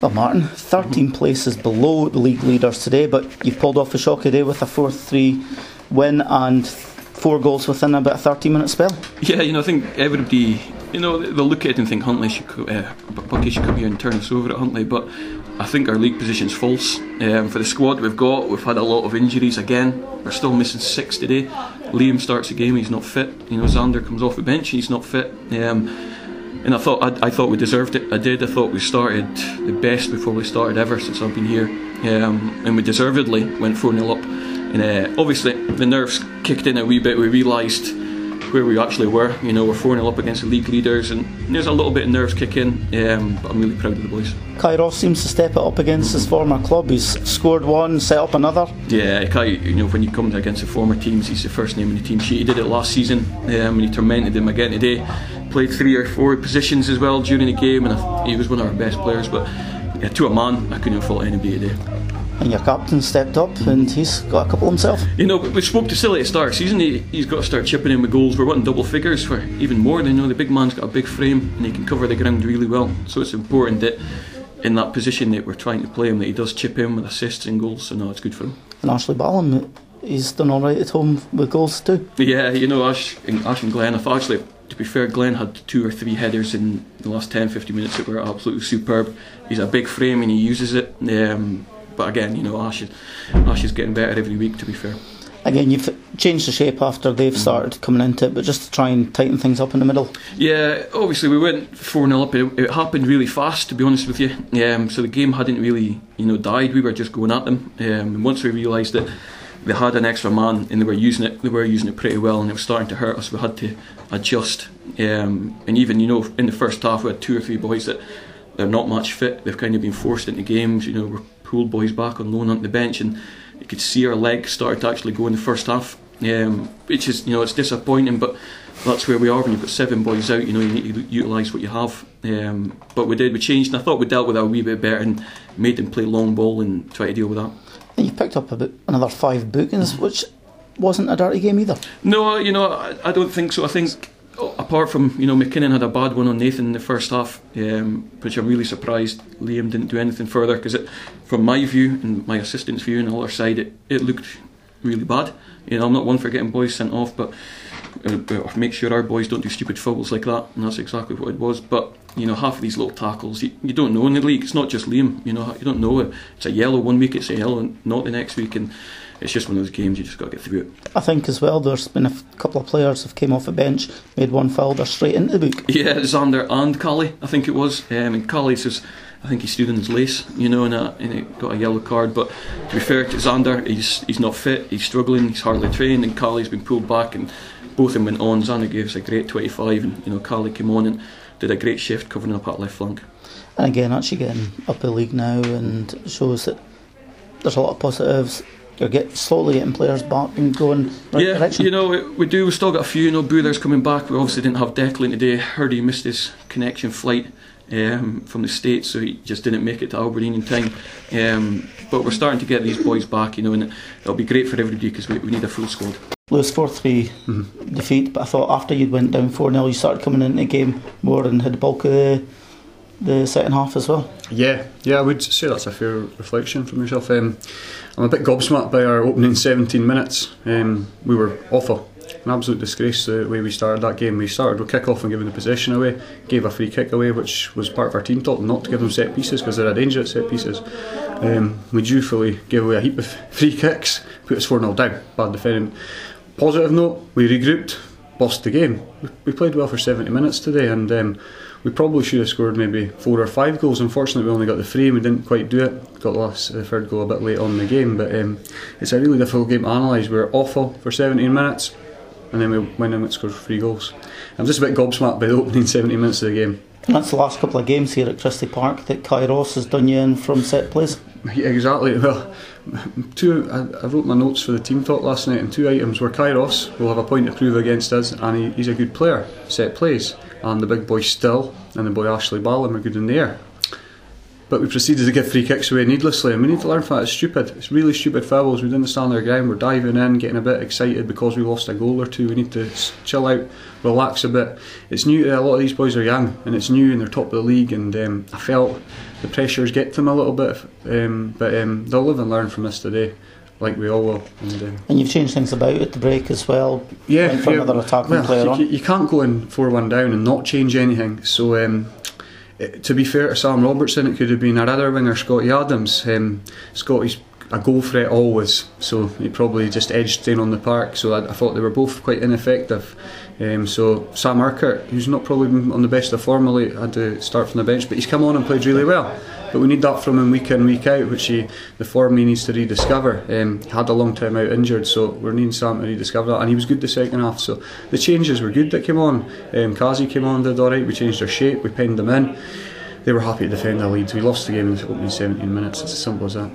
Well, Martin, 13 places below the league leaders today, but you've pulled off a shocker day with a 4 3 win and four goals within about a 30 minute spell. Yeah, you know, I think everybody, you know, they'll look at it and think Huntly should, uh, Buckie should come here and turn us over at Huntly, but I think our league position's false. Um, for the squad we've got, we've had a lot of injuries again. We're still missing six today. Liam starts the game, he's not fit. You know, Xander comes off the bench, he's not fit. Um, and I thought I, I, thought we deserved it. I did. I thought we started the best before we started ever since I've been here, um, and we deservedly went four 0 up. And uh, obviously the nerves kicked in a wee bit. We realised where we actually were. You know, we're 4 0 up against the league leaders, and there's a little bit of nerves kick in, um, but I'm really proud of the boys. Kai Ross seems to step it up against his former club. He's scored one, set up another. Yeah, Kai, you know, when you come against the former teams, he's the first name in the team sheet. He did it last season, um, and he tormented them again today. Played three or four positions as well during the game, and he was one of our best players. But yeah, to a man, I couldn't have fault anybody today and your captain stepped up and he's got a couple himself. You know, we spoke to Silly at the start of the season. He, has got to start chipping in with goals. We're wanting double figures for even more. You know, the big man's got a big frame and he can cover the ground really well. So it's important that in that position that we're trying to play him, that he does chip in with assists and goals. So no, it's good for him. And Ashley Ballum, he's done all right at home with goals too. Yeah, you know, Ash and, Ash and Glenn. I thought actually to be fair, Glenn had two or three headers in the last 10 15 minutes that were absolutely superb. He's a big frame and he uses it. Um, but again, you know, Ash is, Ash is getting better every week. To be fair. Again, you've changed the shape after they've mm-hmm. started coming into it, but just to try and tighten things up in the middle. Yeah, obviously we went four 0 up. It, it, happened really fast, to be honest with you. Um, so the game hadn't really, you know, died. We were just going at them. Um, and once we realised that they had an extra man and they were using it, they were using it pretty well, and it was starting to hurt us. We had to adjust. Um, and even, you know, in the first half, we had two or three boys that they're not much fit. They've kind of been forced into games. You know, we're pulled boys back on loan onto the bench, and you could see our legs started to actually go in the first half. Um, which is, you know, it's disappointing, but that's where we are. When you've got seven boys out, you know, you need to utilise what you have. Um, but we did, we changed, and I thought we dealt with that a wee bit better and made them play long ball and try to deal with that. And you picked up about another five bookings, which wasn't a dirty game either. No, you know, I, I don't think so. I think apart from you know McKinnon had a bad one on Nathan in the first half, um, which I'm really surprised Liam didn't do anything further because from my view and my assistant's view and the other side, it, it looked really bad. You know, I'm not one for getting boys sent off, but uh, make sure our boys don't do stupid fouls like that, and that's exactly what it was. But you know, half of these little tackles, you, you don't know in the league. It's not just Liam. You know, you don't know it. It's a yellow one week, it's a yellow not the next week, and it's just one of those games you just got to get through it. I think as well, there's been a couple of players have came off the bench, made one foul, they're straight into the book. Yeah, Xander and Cali, I think it was. Um, and Cali says, I think he stood in his lace, you know, and, a, and he got a yellow card. But to be fair to Xander, he's he's not fit, he's struggling, he's hardly trained, and Carly's been pulled back, and both of them went on. Xander gave us a great 25, and you know, Carly came on and did a great shift covering up at left flank. And again, actually getting up the league now, and shows that there's a lot of positives you're get slowly getting players back and going right yeah, direction. you know we do. We've still got a few. You know, Boothers coming back. We obviously didn't have Declan today. Heard he missed his connection flight um, from the states, so he just didn't make it to Aberdeen in time. Um, but we're starting to get these boys back. You know, and it'll be great for everybody because we, we need a full squad. Lose 4 3 mm-hmm. defeat, but I thought after you'd went down 4 0, you started coming into the game more and had the bulk of the, the second half as well. Yeah, yeah, I would say that's a fair reflection from yourself. Um, I'm a bit gobsmacked by our opening 17 minutes. Um, we were awful. An absolute disgrace the way we started that game. We started with kick off and giving the possession away, gave a free kick away, which was part of our team talk not to give them set pieces because they're a danger at set pieces. Um, we dutifully gave away a heap of free kicks, put us 4 0 down. Bad defending. Positive note, we regrouped, lost the game. We played well for 70 minutes today, and um, we probably should have scored maybe four or five goals. Unfortunately, we only got the three. and We didn't quite do it. Got lost the third goal a bit late on the game, but um, it's a really difficult game to analyse. We were awful for 17 minutes, and then we went in and scored three goals. I'm just a bit gobsmacked by the opening 70 minutes of the game. And that's the last couple of games here at Christie Park that Kai Ross has done you in from set plays. Yeah, exactly. Well, two. I, I, wrote my notes for the team talk last night, and two items were Kai Ross will have a point to prove against us, and he, he's a good player, set plays and the big boy Still and the boy Ashley Ballum are good in the air. But we proceeded to give free kicks away needlessly, and we need to learn from that. It's stupid. It's really stupid fouls. We didn't stand our ground. We're diving in, getting a bit excited because we lost a goal or two. We need to chill out, relax a bit. It's new. A lot of these boys are young, and it's new, and they're top of the league. And um, I felt the pressures get to them a little bit, um, but um, they'll live and learn from this today like we all will. And, um, and you've changed things about at the break as well. Yeah, for yeah. another attacking well, player you, on. you can't go in four one down and not change anything. So. Um, to be fair to Sam Robertson, it could have been our other winger, Scotty Adams. Um, Scotty's a goal threat always, so he probably just edged in on the park. So I, I thought they were both quite ineffective. Um, so Sam Urquhart, who's not probably on the best of form, had to start from the bench, but he's come on and played really well. But we need that from him week in, week out, which he, the form he needs to rediscover. Um, he had a long time out injured, so we're needing Sam to rediscover that. And he was good the second half, so the changes were good that came on. Um, Kazi came on, did alright, we changed our shape, we pinned them in. They were happy to defend the leads. We lost the game in the opening 17 minutes, it's as simple as that.